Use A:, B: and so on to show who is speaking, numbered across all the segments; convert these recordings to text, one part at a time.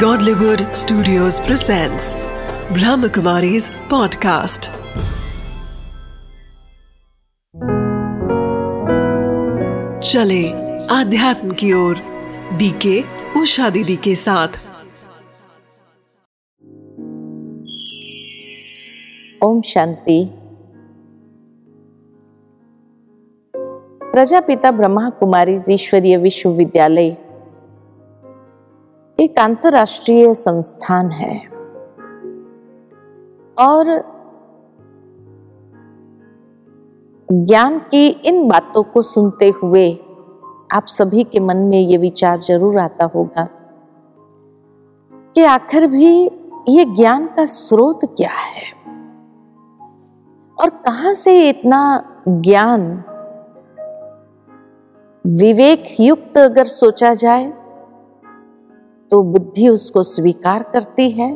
A: Godlywood Studios presents Brahmakumari's podcast. चले आध्यात्म की ओर बीके उषा दीदी के साथ
B: ओम शांति प्रजापिता ब्रह्मा कुमारी ईश्वरीय विश्वविद्यालय एक अंतरराष्ट्रीय संस्थान है। और ज्ञान की इन बातों को सुनते हुए आप सभी के मन में ये विचार ज़रूर आता होगा कि आखिर भी ये ज्ञान का स्रोत क्या है? और कहाँ से इतना ज्ञान विवेक युक्त अगर सोचा जाए तो बुद्धि उसको स्वीकार करती है।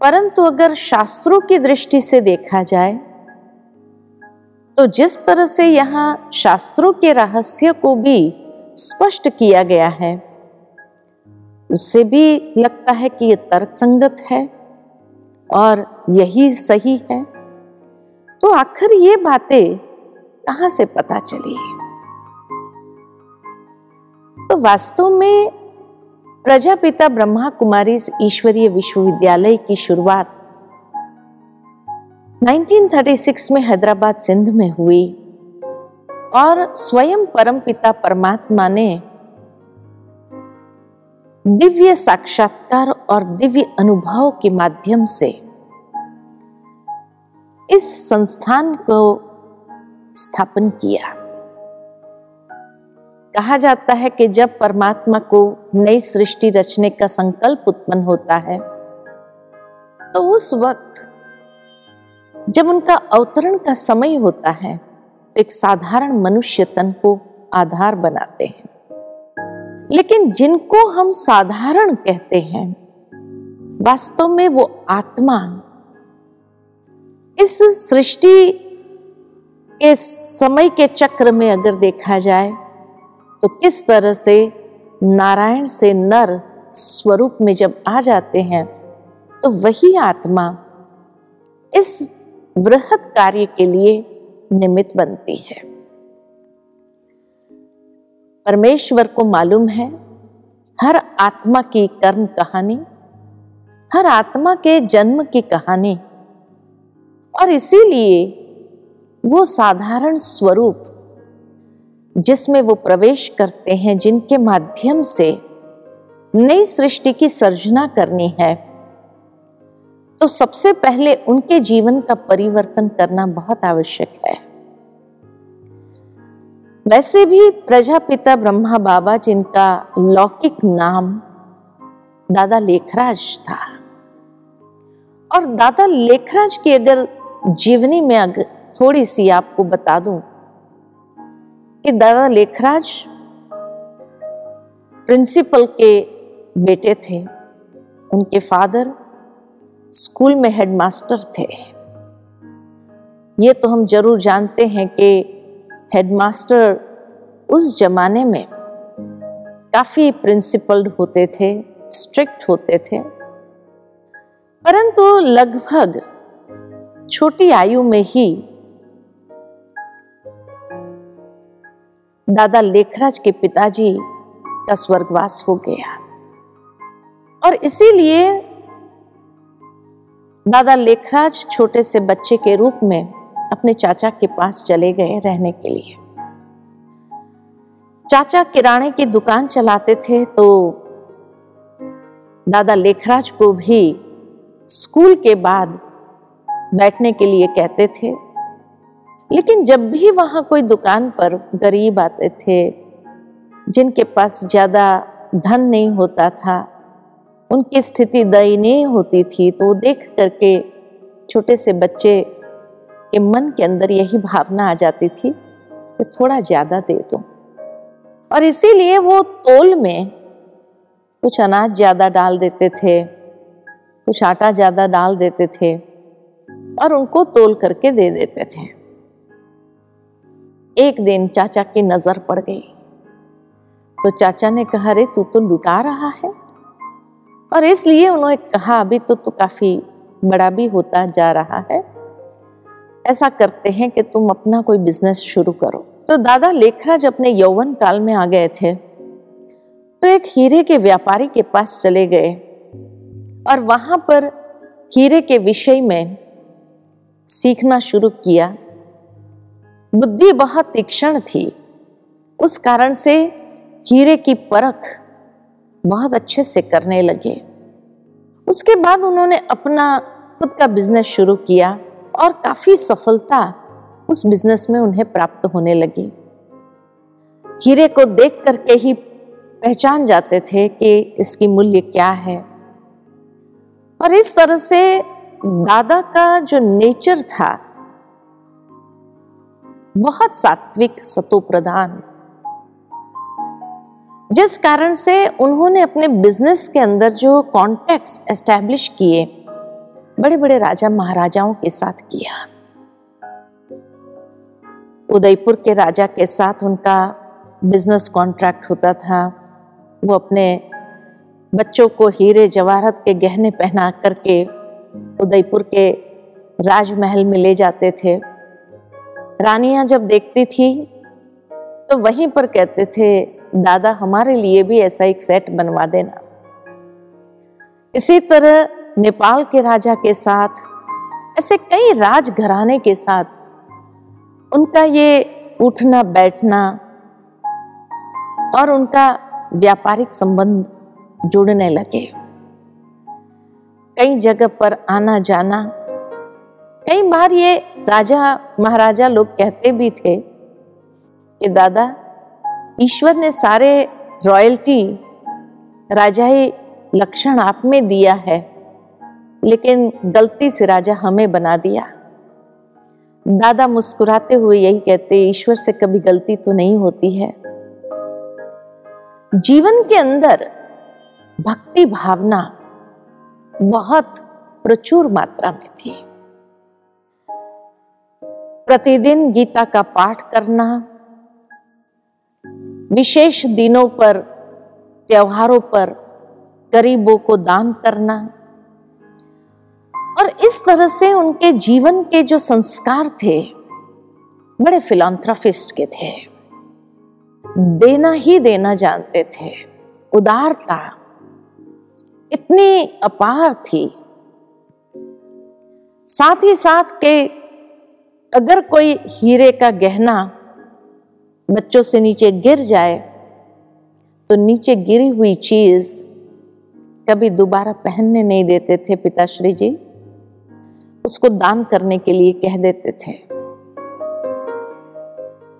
B: परंतु अगर शास्त्रों की दृष्टि से देखा जाए तो जिस तरह से यहाँ शास्त्रों के रहस्य को भी स्पष्ट किया गया है, उससे भी लगता है कि यह तर्क संगत है और यही सही है। तो आखिर ये बातें कहाँ से पता चली? तो वास्तव में प्रजापिता ब्रह्मा कुमारी ईश्वरीय विश्वविद्यालय की शुरुआत 1936 में हैदराबाद सिंध में हुई और स्वयं परम पिता परमात्मा ने दिव्य साक्षात्कार और दिव्य अनुभव के माध्यम से इस संस्थान को स्थापन किया। कहा जाता है कि जब परमात्मा को नई सृष्टि रचने का संकल्प उत्पन्न होता है तो उस वक्त जब उनका अवतरण का समय होता है तो एक साधारण मनुष्य तन को आधार बनाते हैं। लेकिन जिनको हम साधारण कहते हैं, वास्तव में वो आत्मा इस सृष्टि के समय के चक्र में अगर देखा जाए तो किस तरह से नारायण से नर स्वरूप में जब आ जाते हैं तो वही आत्मा इस वृहत कार्य के लिए निमित्त बनती है। परमेश्वर को मालूम है, हर आत्मा की कर्म कहानी, हर आत्मा के जन्म की कहानी, और इसीलिए वो साधारण स्वरूप जिसमें वो प्रवेश करते हैं, जिनके माध्यम से नई सृष्टि की सर्जना करनी है तो सबसे पहले उनके जीवन का परिवर्तन करना बहुत आवश्यक है। वैसे भी प्रजापिता ब्रह्मा बाबा, जिनका लौकिक नाम दादा लेखराज था, और दादा लेखराज की अगर जीवनी में अगर थोड़ी सी आपको बता दूँ कि दादा लेखराज प्रिंसिपल के बेटे थे। उनके फादर स्कूल में हेडमास्टर थे। ये तो हम ज़रूर जानते हैं कि हेडमास्टर उस जमाने में काफ़ी प्रिंसिपल्ड होते थे, स्ट्रिक्ट होते थे। परंतु लगभग छोटी आयु में ही दादा लेखराज के पिताजी का स्वर्गवास हो गया। और इसीलिए दादा लेखराज छोटे से बच्चे के रूप में अपने चाचा के पास चले गए रहने के लिए। चाचा किराने की दुकान चलाते थे तो दादा लेखराज को भी स्कूल के बाद बैठने के लिए कहते थे लेकिन जब भी वहाँ कोई दुकान पर गरीब आते थे, जिनके पास ज़्यादा धन नहीं होता था, उनकी स्थिति दयनीय होती थी तो देख करके छोटे से बच्चे के मन के अंदर यही भावना आ जाती थी कि थोड़ा ज़्यादा दे दो। और इसीलिए वो तोल में कुछ अनाज ज़्यादा डाल देते थे, कुछ आटा ज़्यादा डाल देते थे और उनको तोल करके दे देते थे। एक दिन चाचा की नज़र पड़ गई। तो चाचा ने कहा, अरे, तू तो लुटा रहा है। और इसलिए उन्होंने कहा, अभी तो तू काफ़ी बड़ा भी होता जा रहा है। ऐसा करते हैं कि तुम अपना कोई बिज़नेस शुरू करो। तो दादा लेखराज अपने यौवन काल में आ गए थे। तो एक हीरे के व्यापारी के पास चले गए। और वहाँ पर हीरे के विषय में सीखना शुरू किया। बुद्धि बहुत तीक्ष्ण थी। उस कारण से हीरे की परख बहुत अच्छे से करने लगे। उसके बाद उन्होंने अपना खुद का बिज़नेस शुरू किया और काफ़ी सफलता उस बिज़नेस में उन्हें प्राप्त होने लगी। हीरे को देख करके ही पहचान जाते थे कि इसकी मूल्य क्या है। और इस तरह से दादा का जो नेचर था बहुत सात्विक सतो प्रधान जिस कारण से उन्होंने अपने बिज़नेस के अंदर जो कॉन्टेक्ट्स एस्टेब्लिश किए बड़े बड़े राजा महाराजाओं के साथ किया। उदयपुर के राजा के साथ उनका बिज़नेस कॉन्ट्रैक्ट होता था। वो अपने बच्चों को हीरे जवाहरत के गहने पहना करके उदयपुर के राजमहल में ले जाते थे। रानियाँ जब देखती थी तो वहीं पर कहते थे, दादा, हमारे लिए भी ऐसा एक सेट बनवा देना। इसी तरह नेपाल के राजा के साथ, ऐसे कई राजघराने के साथ, उनका ये उठना, बैठना और उनका व्यापारिक संबंध जुड़ने लगे। कई जगह पर आना जाना बार ये राजा, महाराजा लोग कहते भी थे कि दादा, ईश्वर ने सारे रॉयल्टी राजाई लक्षण आप में दिया है, लेकिन गलती से राजा हमें बना दिया। दादा मुस्कुराते हुए यही कहते, ईश्वर से कभी गलती तो नहीं होती है। जीवन के अंदर भक्ति भावना बहुत प्रचुर मात्रा में थी। प्रतिदिन गीता का पाठ करना, विशेष दिनों पर, त्योहारों पर गरीबों को दान करना और इस तरह से उनके जीवन के जो संस्कार थे, बड़े फिलांथ्राफिस्ट के थे। देना ही देना जानते थे। उदारता इतनी अपार थी। साथ ही साथ के अगर कोई हीरे का गहना बच्चों से नीचे गिर जाए तो नीचे गिरी हुई चीज़ कभी दोबारा पहनने नहीं देते थे पिताश्री जी। उसको दान करने के लिए कह देते थे।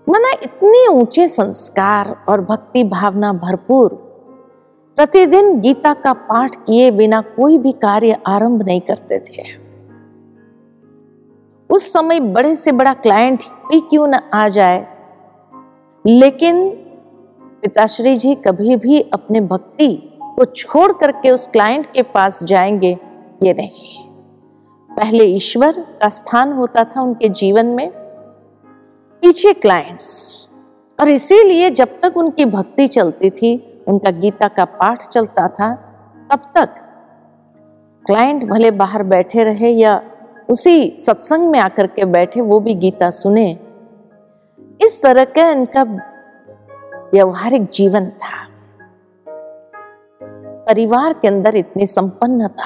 B: मना इतने ऊँचे संस्कार और भक्ति भावना भरपूर, प्रतिदिन गीता का पाठ किए बिना कोई भी कार्य आरंभ नहीं करते थे। उस समय बड़े से बड़ा क्लाइंट भी क्यों ना आ जाए? लेकिन पिताश्री जी कभी भी अपने भक्ति को छोड़ करके उस क्लाइंट के पास जाएँगे, ये नहीं। पहले ईश्वर का स्थान होता था उनके जीवन में, पीछे क्लाइंट्स और इसीलिए जब तक उनकी भक्ति चलती थी, उनका गीता का पाठ चलता था, तब तक क्लाइंट भले बाहर बैठे रहे या उसी सत्संग में आकर के बैठे, वो भी गीता सुने। इस तरह का इनका व्यवहारिक जीवन था। परिवार के अंदर इतनी संपन्नता।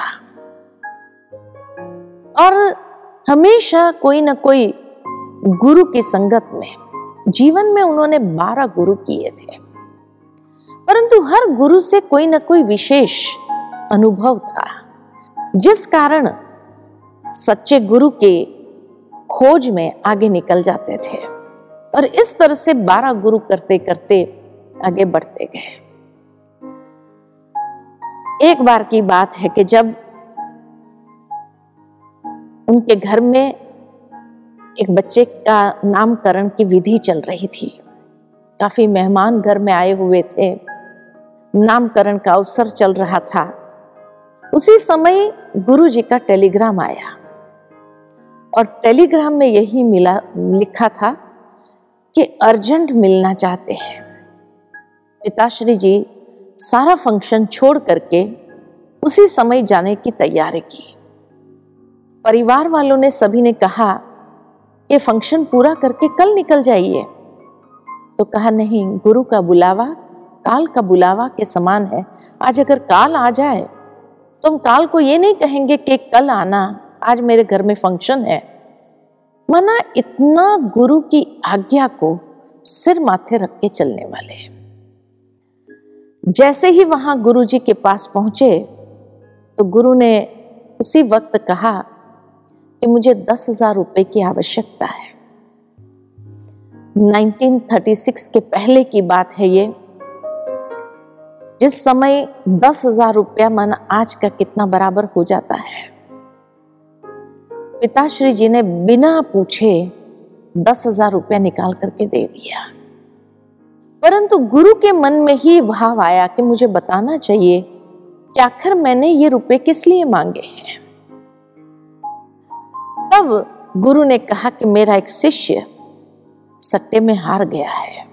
B: और हमेशा कोई ना कोई गुरु की संगत में, जीवन में उन्होंने बारह गुरु किए थे। परंतु हर गुरु से कोई ना कोई विशेष अनुभव था, जिस कारण सच्चे गुरु के खोज में आगे निकल जाते थे और इस तरह से बारह गुरु करते करते आगे बढ़ते गए। एक बार की बात है कि जब उनके घर में एक बच्चे का नामकरण की विधि चल रही थी, काफ़ी मेहमान घर में आए हुए थे, नामकरण का अवसर चल रहा था, उसी समय गुरु जी का टेलीग्राम आया। और टेलीग्राम में यही मिला, लिखा था कि अर्जेंट मिलना चाहते हैं। पिताश्री जी सारा फ़ंक्शन छोड़ करके उसी समय जाने की तैयारी की। परिवार वालों ने सभी ने कहा कि फ़ंक्शन पूरा करके कल निकल जाइए। तो कहा, नहीं, गुरु का बुलावा, काल का बुलावा के समान है। आज अगर काल आ जाए तो हम काल को ये नहीं कहेंगे कि कल आना आज मेरे घर में फ़ंक्शन है। माना इतना गुरु की आज्ञा को सिर माथे रख के चलने वाले हैं। जैसे ही वहाँ गुरु जी के पास पहुँचे तो गुरु ने उसी वक्त कहा कि मुझे दस हज़ार रुपए की आवश्यकता है। 1936 के पहले की बात है ये। जिस समय दस हज़ार रुपया मन आज का कितना बराबर हो जाता है। पिताश्री जी ने बिना पूछे दस हज़ार रुपया निकाल करके दे दिया। परंतु गुरु के मन में ही भाव आया कि मुझे बताना चाहिए कि आखिर मैंने ये रुपए किस लिए मांगे हैं। तब गुरु ने कहा कि मेरा एक शिष्य सट्टे में हार गया है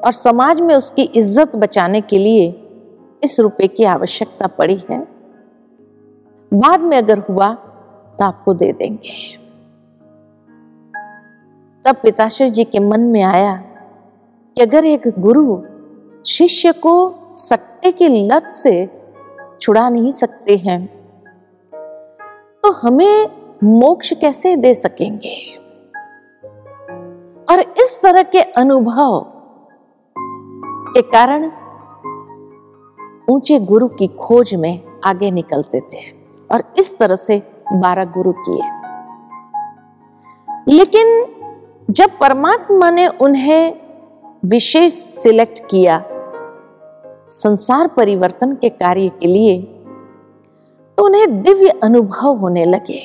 B: और समाज में उसकी इज़्ज़त बचाने के लिए इस रुपए की आवश्यकता पड़ी है। बाद में अगर हुआ तो आपको दे देंगे। तब पिताश्री जी के मन में आया कि अगर एक गुरु शिष्य को सट्टे की लत से छुड़ा नहीं सकते हैं तो हमें मोक्ष कैसे दे सकेंगे? और इस तरह के अनुभव के कारण ऊँचे गुरु की खोज में आगे निकलते थे। और इस तरह से बारह गुरु किए। लेकिन जब परमात्मा ने उन्हें विशेष सिलेक्ट किया, संसार परिवर्तन के कार्य के लिए तो उन्हें दिव्य अनुभव होने लगे।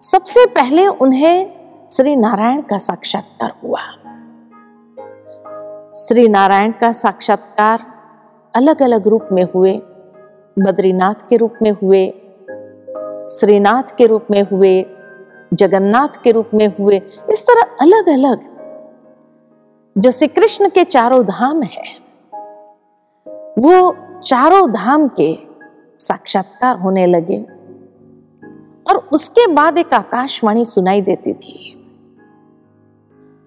B: सबसे पहले उन्हें श्री नारायण का साक्षात्कार हुआ। श्री नारायण का साक्षात्कार अलग अलग रूप में हुए, बद्रीनाथ के रूप में हुए श्रीनाथ के रूप में हुए, जगन्नाथ के रूप में हुए, इस तरह अलग अलग जो श्री कृष्ण के चारों धाम है, वो चारों धाम के साक्षात्कार होने लगे और उसके बाद एक आकाशवाणी सुनाई देती थी।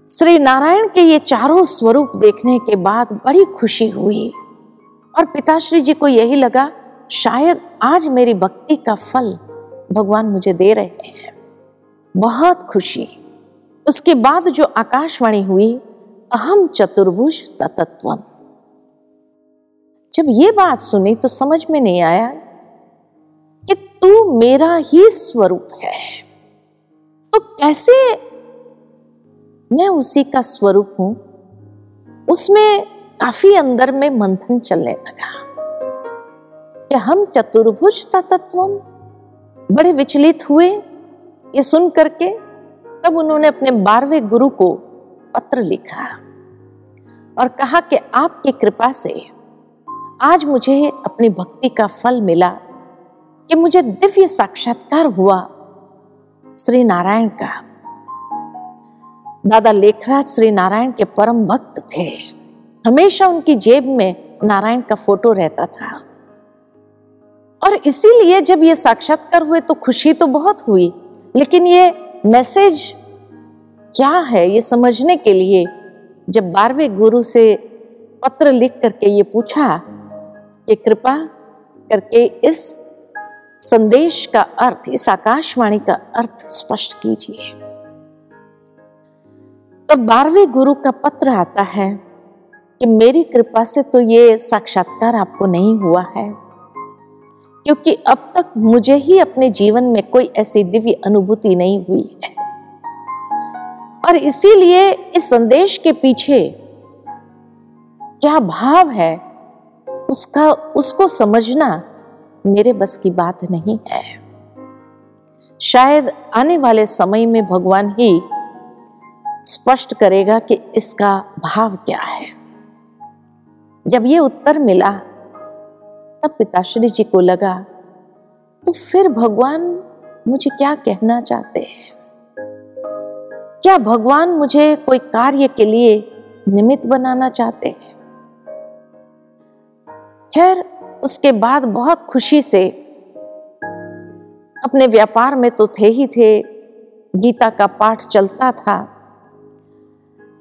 B: श्री नारायण के ये चारों स्वरूप देखने के बाद बड़ी खुशी हुई और पिताश्री जी को यही लगा, शायद आज मेरी भक्ति का फल भगवान मुझे दे रहे हैं। बहुत खुशी। उसके बाद जो आकाशवाणी हुई, अहम चतुर्भुज तत्वम जब ये बात सुनी तो समझ में नहीं आया कि तू मेरा ही स्वरूप है। तो कैसे मैं उसी का स्वरूप हूँ? उसमें काफ़ी अंदर में मंथन चलने लगा। कि हम चतुर्भुज तत्वम बड़े विचलित हुए ये सुन करके तब उन्होंने अपने बारहवें गुरु को पत्र लिखा और कहा कि आपकी कृपा से आज मुझे अपनी भक्ति का फल मिला कि मुझे दिव्य साक्षात्कार हुआ श्री नारायण का। दादा लेखराज श्री नारायण के परम भक्त थे। हमेशा उनकी जेब में नारायण का फ़ोटो रहता था। और इसीलिए जब ये साक्षात्कार हुए तो खुशी तो बहुत हुई, लेकिन ये मैसेज क्या है ये समझने के लिए? जब बारहवें गुरु से पत्र लिख करके ये पूछा कि कृपा करके इस संदेश का अर्थ, इस आकाशवाणी का अर्थ स्पष्ट कीजिए। तब बारहवें गुरु का पत्र आता है कि मेरी कृपा से तो ये साक्षात्कार आपको नहीं हुआ है। क्योंकि अब तक मुझे ही अपने जीवन में कोई ऐसी दिव्य अनुभूति नहीं हुई है। और इसीलिए इस संदेश के पीछे क्या भाव है, उसका, उसको समझना मेरे बस की बात नहीं है। शायद आने वाले समय में भगवान ही स्पष्ट करेगा कि इसका भाव क्या है। जब ये उत्तर मिला तब पिताश्री जी को लगा तो फिर भगवान मुझे क्या कहना चाहते हैं? क्या भगवान मुझे कोई कार्य के लिए निमित्त बनाना चाहते हैं? खैर, उसके बाद बहुत खुशी से अपने व्यापार में तो थे ही थे, गीता का पाठ चलता था।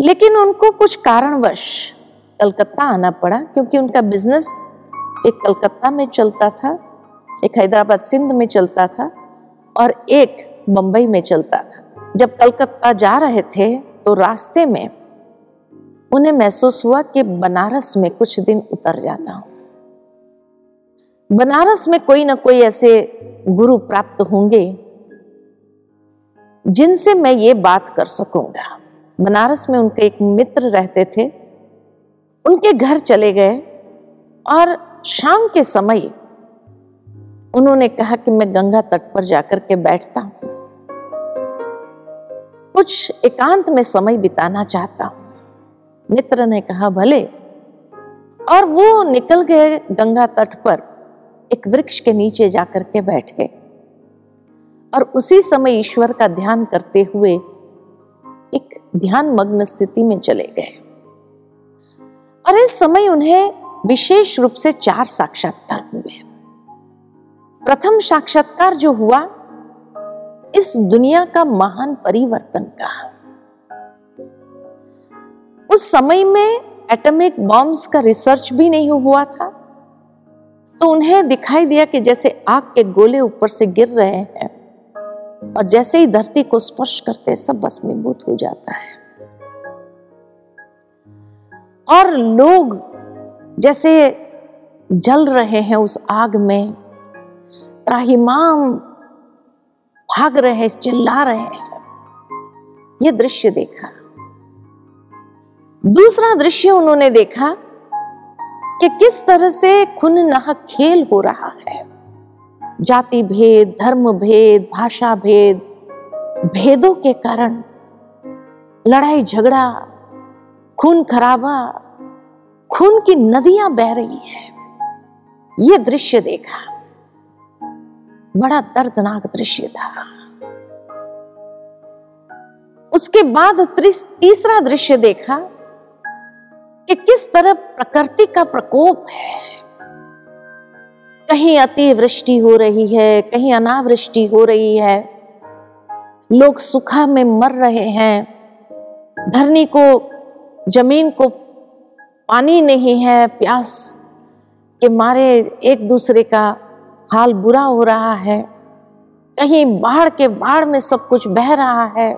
B: लेकिन उनको कुछ कारणवश कलकत्ता आना पड़ा, क्योंकि उनका बिज़नेस एक कलकत्ता में चलता था, एक हैदराबाद सिंध में चलता था और एक बंबई में चलता था। जब कलकत्ता जा रहे थे तो रास्ते में उन्हें महसूस हुआ कि बनारस में कुछ दिन उतर जाता हूँ। बनारस में कोई ना कोई ऐसे गुरु प्राप्त होंगे जिनसे मैं ये बात कर सकूँगा। बनारस में उनके एक मित्र रहते थे, उनके घर चले गए और शाम के समय उन्होंने कहा कि मैं गंगा तट पर जाकर के बैठता हूँ। कुछ एकांत में समय बिताना चाहता हूँ। मित्र ने कहा, भले। और वो निकल गए गंगा तट पर, एक वृक्ष के नीचे जाकर के बैठे और उसी समय ईश्वर का ध्यान करते हुए एक ध्यान मग्न स्थिति में चले गए। और इस समय उन्हें विशेष रूप से चार साक्षात्कार हुए। प्रथम साक्षात्कार जो हुआ, इस दुनिया का महान परिवर्तन का। उस समय में एटॉमिक बॉम्ब्स का रिसर्च भी नहीं हुआ था तो उन्हें दिखाई दिया कि जैसे आग के गोले ऊपर से गिर रहे हैं, और जैसे ही धरती को स्पर्श करते सब भस्मीभूत हो जाता है। और लोग जैसे जल रहे हैं उस आग में, त्राहिमाम भाग रहे, चिल्ला रहे हैं। यह दृश्य देखा। दूसरा दृश्य उन्होंने देखा कि किस तरह से खून नहा खेल हो रहा है। जाति भेद, धर्म भेद, भाषा भेद, भेदों के कारण लड़ाई झगड़ा, खून खराबा खून की नदियाँ बह रही है। यह दृश्य देखा। बड़ा दर्दनाक दृश्य था। उसके बाद तीसरा दृश्य देखा कि किस तरह प्रकृति का प्रकोप है। कहीं अतिवृष्टि हो रही है, कहीं अनावृष्टि हो रही है। लोग सुखा में मर रहे हैं। धरनी को, ज़मीन को पानी नहीं है, प्यास के मारे एक दूसरे का हाल बुरा हो रहा है। कहीं बाढ़ के बाढ़ में सब कुछ बह रहा है,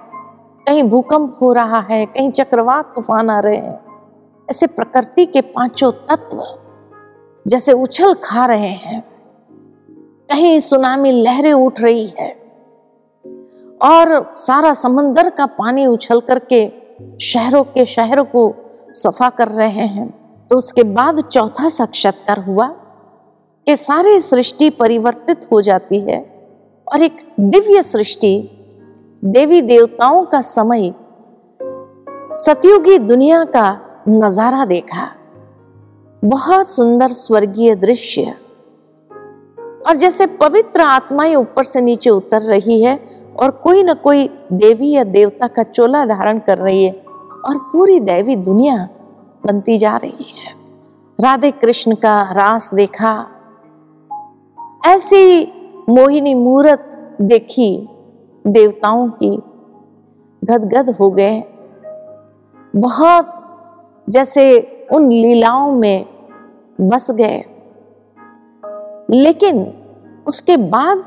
B: कहीं भूकंप हो रहा है, कहीं चक्रवात तूफ़ान आ रहे हैं। ऐसे प्रकृति के पाँचों तत्व जैसे उछल खा रहे हैं। कहीं सुनामी लहरें उठ रही है और सारा समंदर का पानी उछल करके शहरों के शहरों को सफ़ा कर रहे हैं। तो उसके बाद चौथा साक्षात्कार हुआ कि सारी सृष्टि परिवर्तित हो जाती है और एक दिव्य सृष्टि, देवी देवताओं का समय, सतयुगी दुनिया का नज़ारा देखा। बहुत सुंदर स्वर्गीय दृश्य। और जैसे पवित्र आत्माएँ ऊपर से नीचे उतर रही है और कोई ना कोई देवी या देवता का चोला धारण कर रही है और पूरी दैवी दुनिया बनती जा रही है। राधे कृष्ण का रास देखा। ऐसी मोहिनी मूर्त देखी देवताओं की। गदगद हो गए। बहुत जैसे उन लीलाओं में बस गए। लेकिन उसके बाद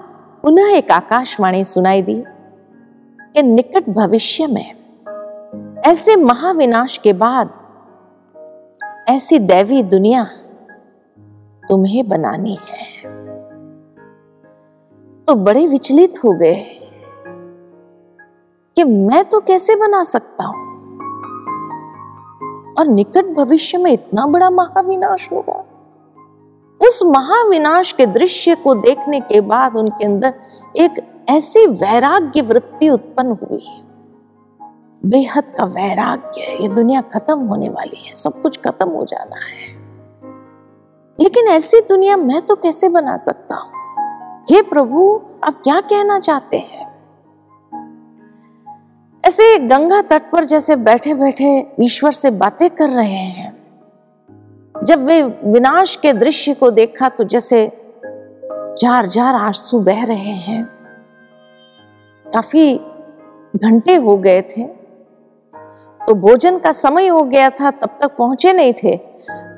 B: पुनः एक आकाशवाणी सुनाई दी कि निकट भविष्य में ऐसे महाविनाश के बाद, ऐसी दैवी दुनिया तुम्हें बनानी है। तो बड़े विचलित हो गए कि मैं तो कैसे बना सकता हूँ? और निकट भविष्य में इतना बड़ा महाविनाश होगा। उस महाविनाश के दृश्य को देखने के बाद उनके अंदर एक ऐसी वैराग्य वृत्ति उत्पन्न हुई। बेहद का वैराग्य है, ये दुनिया खत्म होने वाली है, सब कुछ खत्म हो जाना है। लेकिन ऐसी दुनिया मैं तो कैसे बना सकता हूँ? हे प्रभु, आप क्या कहना चाहते हैं? ऐसे गंगा तट पर जैसे बैठे बैठे ईश्वर से बातें कर रहे हैं। जब वे विनाश के दृश्य को देखा तो जैसे जार जार आँसू बह रहे हैं। काफ़ी घंटे हो गए थे। तो भोजन का समय हो गया था, तब तक पहुँचे नहीं थे।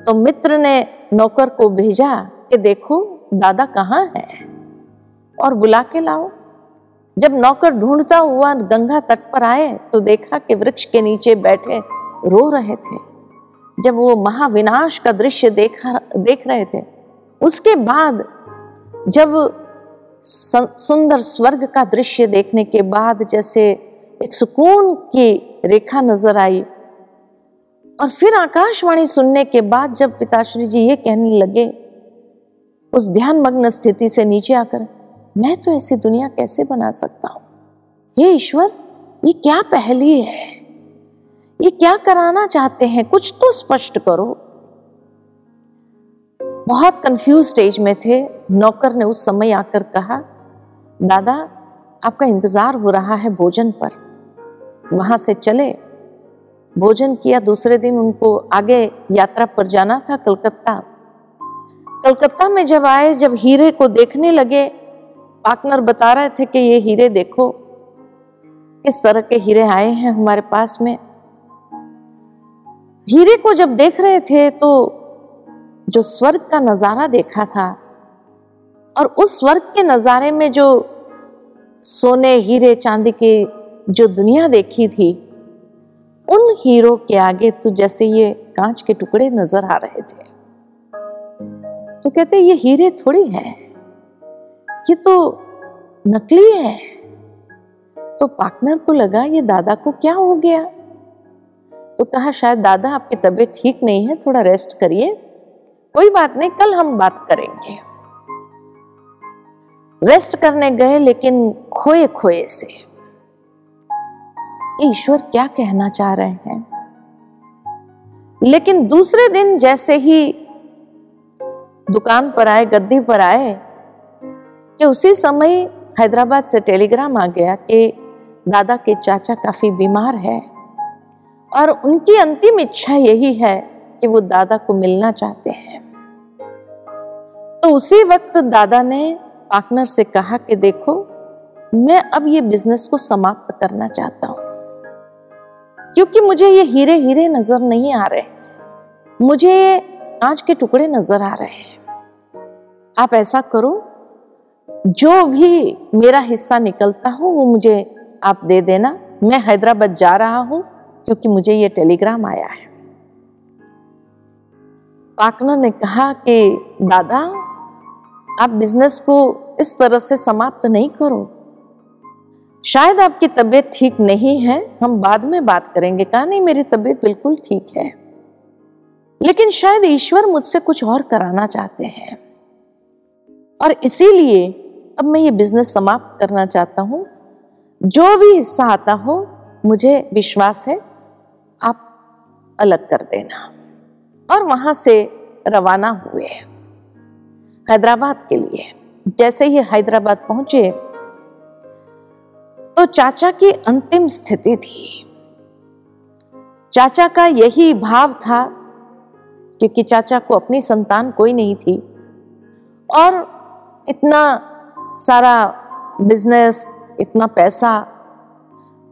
B: तो मित्र ने नौकर को भेजा कि देखो, दादा कहाँ है? और बुला के लाओ। जब नौकर ढूंढता हुआ गंगा तट पर आए तो देखा कि वृक्ष के नीचे बैठे रो रहे थे। जब वो महाविनाश का दृश्य देखा, देख रहे थे, उसके बाद जब सुंदर स्वर्ग का दृश्य देखने के बाद जैसे एक सुकून की रेखा नज़र आई। और फिर आकाशवाणी सुनने के बाद जब पिताश्री जी ये कहने लगे, उस ध्यान मग्न स्थिति से नीचे आकर, मैं तो ऐसी दुनिया कैसे बना सकता हूँ? ये ईश्वर, ये क्या पहली है? ये क्या कराना चाहते हैं? कुछ तो स्पष्ट करो। बहुत कंफ्यूज स्टेज में थे। नौकर ने उस समय आकर कहा, दादा, आपका इंतज़ार हो रहा है भोजन पर। वहाँ से चले। भोजन किया, दूसरे दिन उनको आगे यात्रा पर जाना था कलकत्ता। कलकत्ता में जब आए, जब हीरे को देखने लगे, पार्टनर बता रहे थे कि ये हीरे देखो, किस तरह के हीरे आए हैं हमारे पास में। हीरे को जब देख रहे थे तो जो स्वर्ग का नज़ारा देखा था, और उस स्वर्ग के नजारे में जो सोने, हीरे, चांदी की जो दुनिया देखी थी, उन हीरो के आगे तो जैसे ये कांच के टुकड़े नज़र आ रहे थे। तो कहते ये हीरे थोड़ी है। ये तो नकली है। तो पार्टनर को लगा ये दादा को क्या हो गया? तो कहा, शायद दादा आपकी तबीयत ठीक नहीं है, थोड़ा रेस्ट करिए। कोई बात नहीं, कल हम बात करेंगे। रेस्ट करने गए, लेकिन खोए खोए से। ईश्वर क्या कहना चाह रहे हैं? लेकिन दूसरे दिन जैसे ही दुकान पर आए, गद्दी पर आए, कि उसी समय हैदराबाद से टेलीग्राम आ गया कि दादा के चाचा काफ़ी बीमार है और उनकी अंतिम इच्छा यही है कि वो दादा को मिलना चाहते हैं। तो उसी वक्त दादा ने पार्टनर से कहा कि देखो, मैं अब ये बिज़नेस को समाप्त करना चाहता हूँ। क्योंकि मुझे ये हीरे हीरे नज़र नहीं आ रहे। मुझे ये कांच के टुकड़े नज़र आ रहे हैं। आप ऐसा करो, जो भी मेरा हिस्सा निकलता हो, वो मुझे आप दे देना। मैं हैदराबाद जा रहा हूँ, क्योंकि मुझे ये टेलीग्राम आया है। पार्टनर ने कहा कि, दादा, आप बिज़नेस को इस तरह से समाप्त नहीं करो। शायद आपकी तबीयत ठीक नहीं है। हम बाद में बात करेंगे। कहा नहीं मेरी तबीयत बिल्कुल ठीक है। लेकिन शायद ईश्वर मुझसे कुछ और कराना चाहते हैं। और इसीलिए अब मैं ये बिज़नेस समाप्त करना चाहता हूँ। जो भी हिस्सा आता हो, मुझे विश्वास है, आप अलग कर देना। और वहाँ से रवाना हुए। हैदराबाद के लिए। जैसे ही हैदराबाद पहुँचे तो चाचा की अंतिम स्थिति थी। चाचा का यही भाव था, क्योंकि चाचा को अपनी संतान कोई नहीं थी। और इतना सारा बिज़नेस इतना पैसा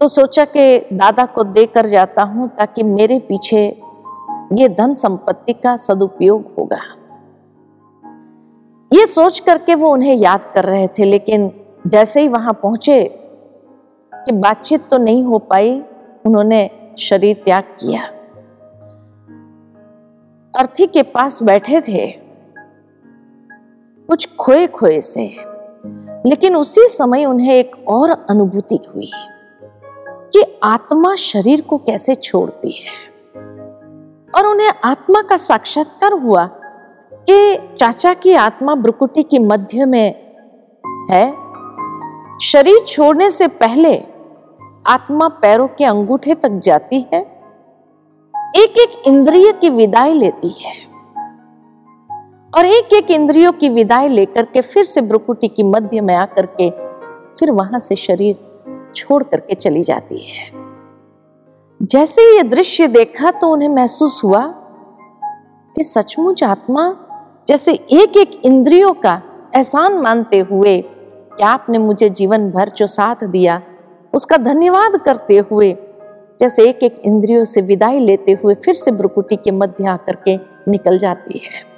B: तो सोचा कि दादा को देकर जाता हूँ ताकि मेरे पीछे ये धन संपत्ति का सदुपयोग होगा। ये सोच करके वो उन्हें याद कर रहे थे, लेकिन जैसे ही वहाँ पहुँचे कि बातचीत तो नहीं हो पाई, उन्होंने शरीर त्याग किया। अर्थी के पास बैठे थे, कुछ खोए खोए से, लेकिन उसी समय उन्हें एक और अनुभूति हुई कि आत्मा शरीर को कैसे छोड़ती है। और उन्हें आत्मा का साक्षात्कार हुआ कि चाचा की आत्मा ब्रुकुटी की मध्य में है। शरीर छोड़ने से पहले आत्मा पैरों के अंगूठे तक जाती है एक एक इंद्रिय की विदाई लेती है। और एक एक इंद्रियों की विदाई लेकर के फिर से ब्रुकुटी की मध्य में आकर के फिर वहाँ से शरीर छोड़ करके चली जाती है। जैसे ये दृश्य देखा तो उन्हें महसूस हुआ कि सचमुच आत्मा जैसे एक एक इंद्रियों का एहसान मानते हुए कि आपने मुझे जीवन भर जो साथ दिया उसका धन्यवाद करते हुए, जैसे एक एक इंद्रियों से विदाई लेते हुए फिर से ब्रुकुटी के मध्य आकर के निकल जाती है।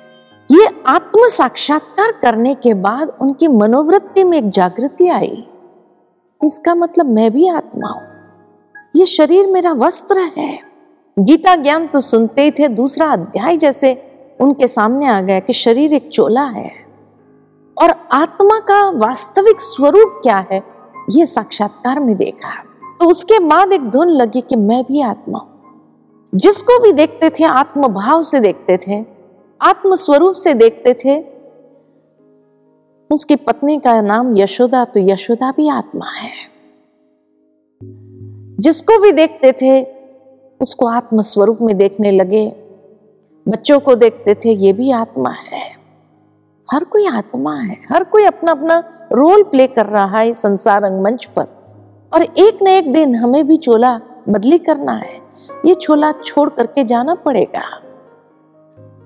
B: ये आत्म साक्षात्कार करने के बाद उनकी मनोवृत्ति में एक जागृति आई। इसका मतलब मैं भी आत्मा हूँ। ये शरीर मेरा वस्त्र है। गीता ज्ञान तो सुनते ही थे, दूसरा अध्याय जैसे उनके सामने आ गया कि शरीर एक चोला है। और आत्मा का वास्तविक स्वरूप क्या है? ये साक्षात्कार में देखा। तो उसके बाद एक धुन लगी कि मैं भी आत्मा हूँ। जिसको भी देखते थे, आत्मभाव से देखते थे आत्म स्वरूप से देखते थे, उसकी पत्नी का नाम यशोदा तो यशोदा भी आत्मा है। जिसको भी देखते थे, उसको आत्म स्वरूप में देखने लगे। बच्चों को देखते थे, ये भी आत्मा है। हर कोई आत्मा है, हर कोई अपना अपना रोल प्ले कर रहा है संसार रंगमंच पर। और एक न एक दिन हमें भी चोला बदली करना है, ये छोला छोड़ करके जाना पड़ेगा।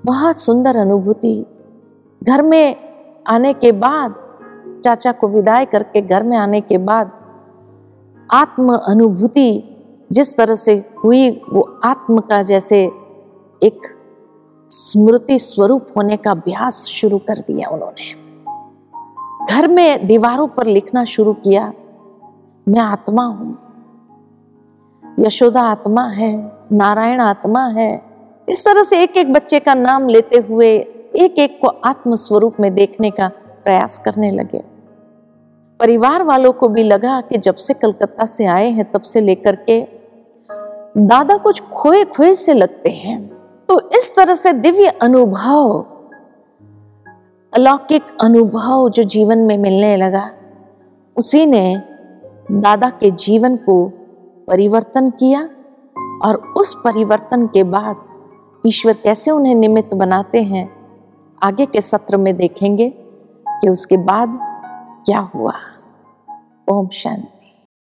B: बहुत सुंदर अनुभूति। घर में आने के बाद, चाचा को विदाई करके घर में आने के बाद, आत्म अनुभूति जिस तरह से हुई, वो आत्म का जैसे एक स्मृति स्वरूप होने का अभ्यास शुरू कर दिया उन्होंने। घर में दीवारों पर लिखना शुरू किया, मैं आत्मा हूँ। यशोदा आत्मा है, नारायण आत्मा है। इस तरह से एक एक बच्चे का नाम लेते हुए एक एक को आत्म स्वरूप में देखने का प्रयास करने लगे। परिवार वालों को भी लगा कि जब से कलकत्ता से आए हैं, तब से लेकर के दादा कुछ खोए खोए से लगते हैं। तो इस तरह से दिव्य अनुभव, अलौकिक अनुभव जो जीवन में मिलने लगा, उसी ने दादा के जीवन को परिवर्तन किया और उस परिवर्तन के बाद ईश्वर कैसे उन्हें निमित्त बनाते हैं, आगे के सत्र में देखेंगे कि उसके बाद क्या हुआ। ओम शांति।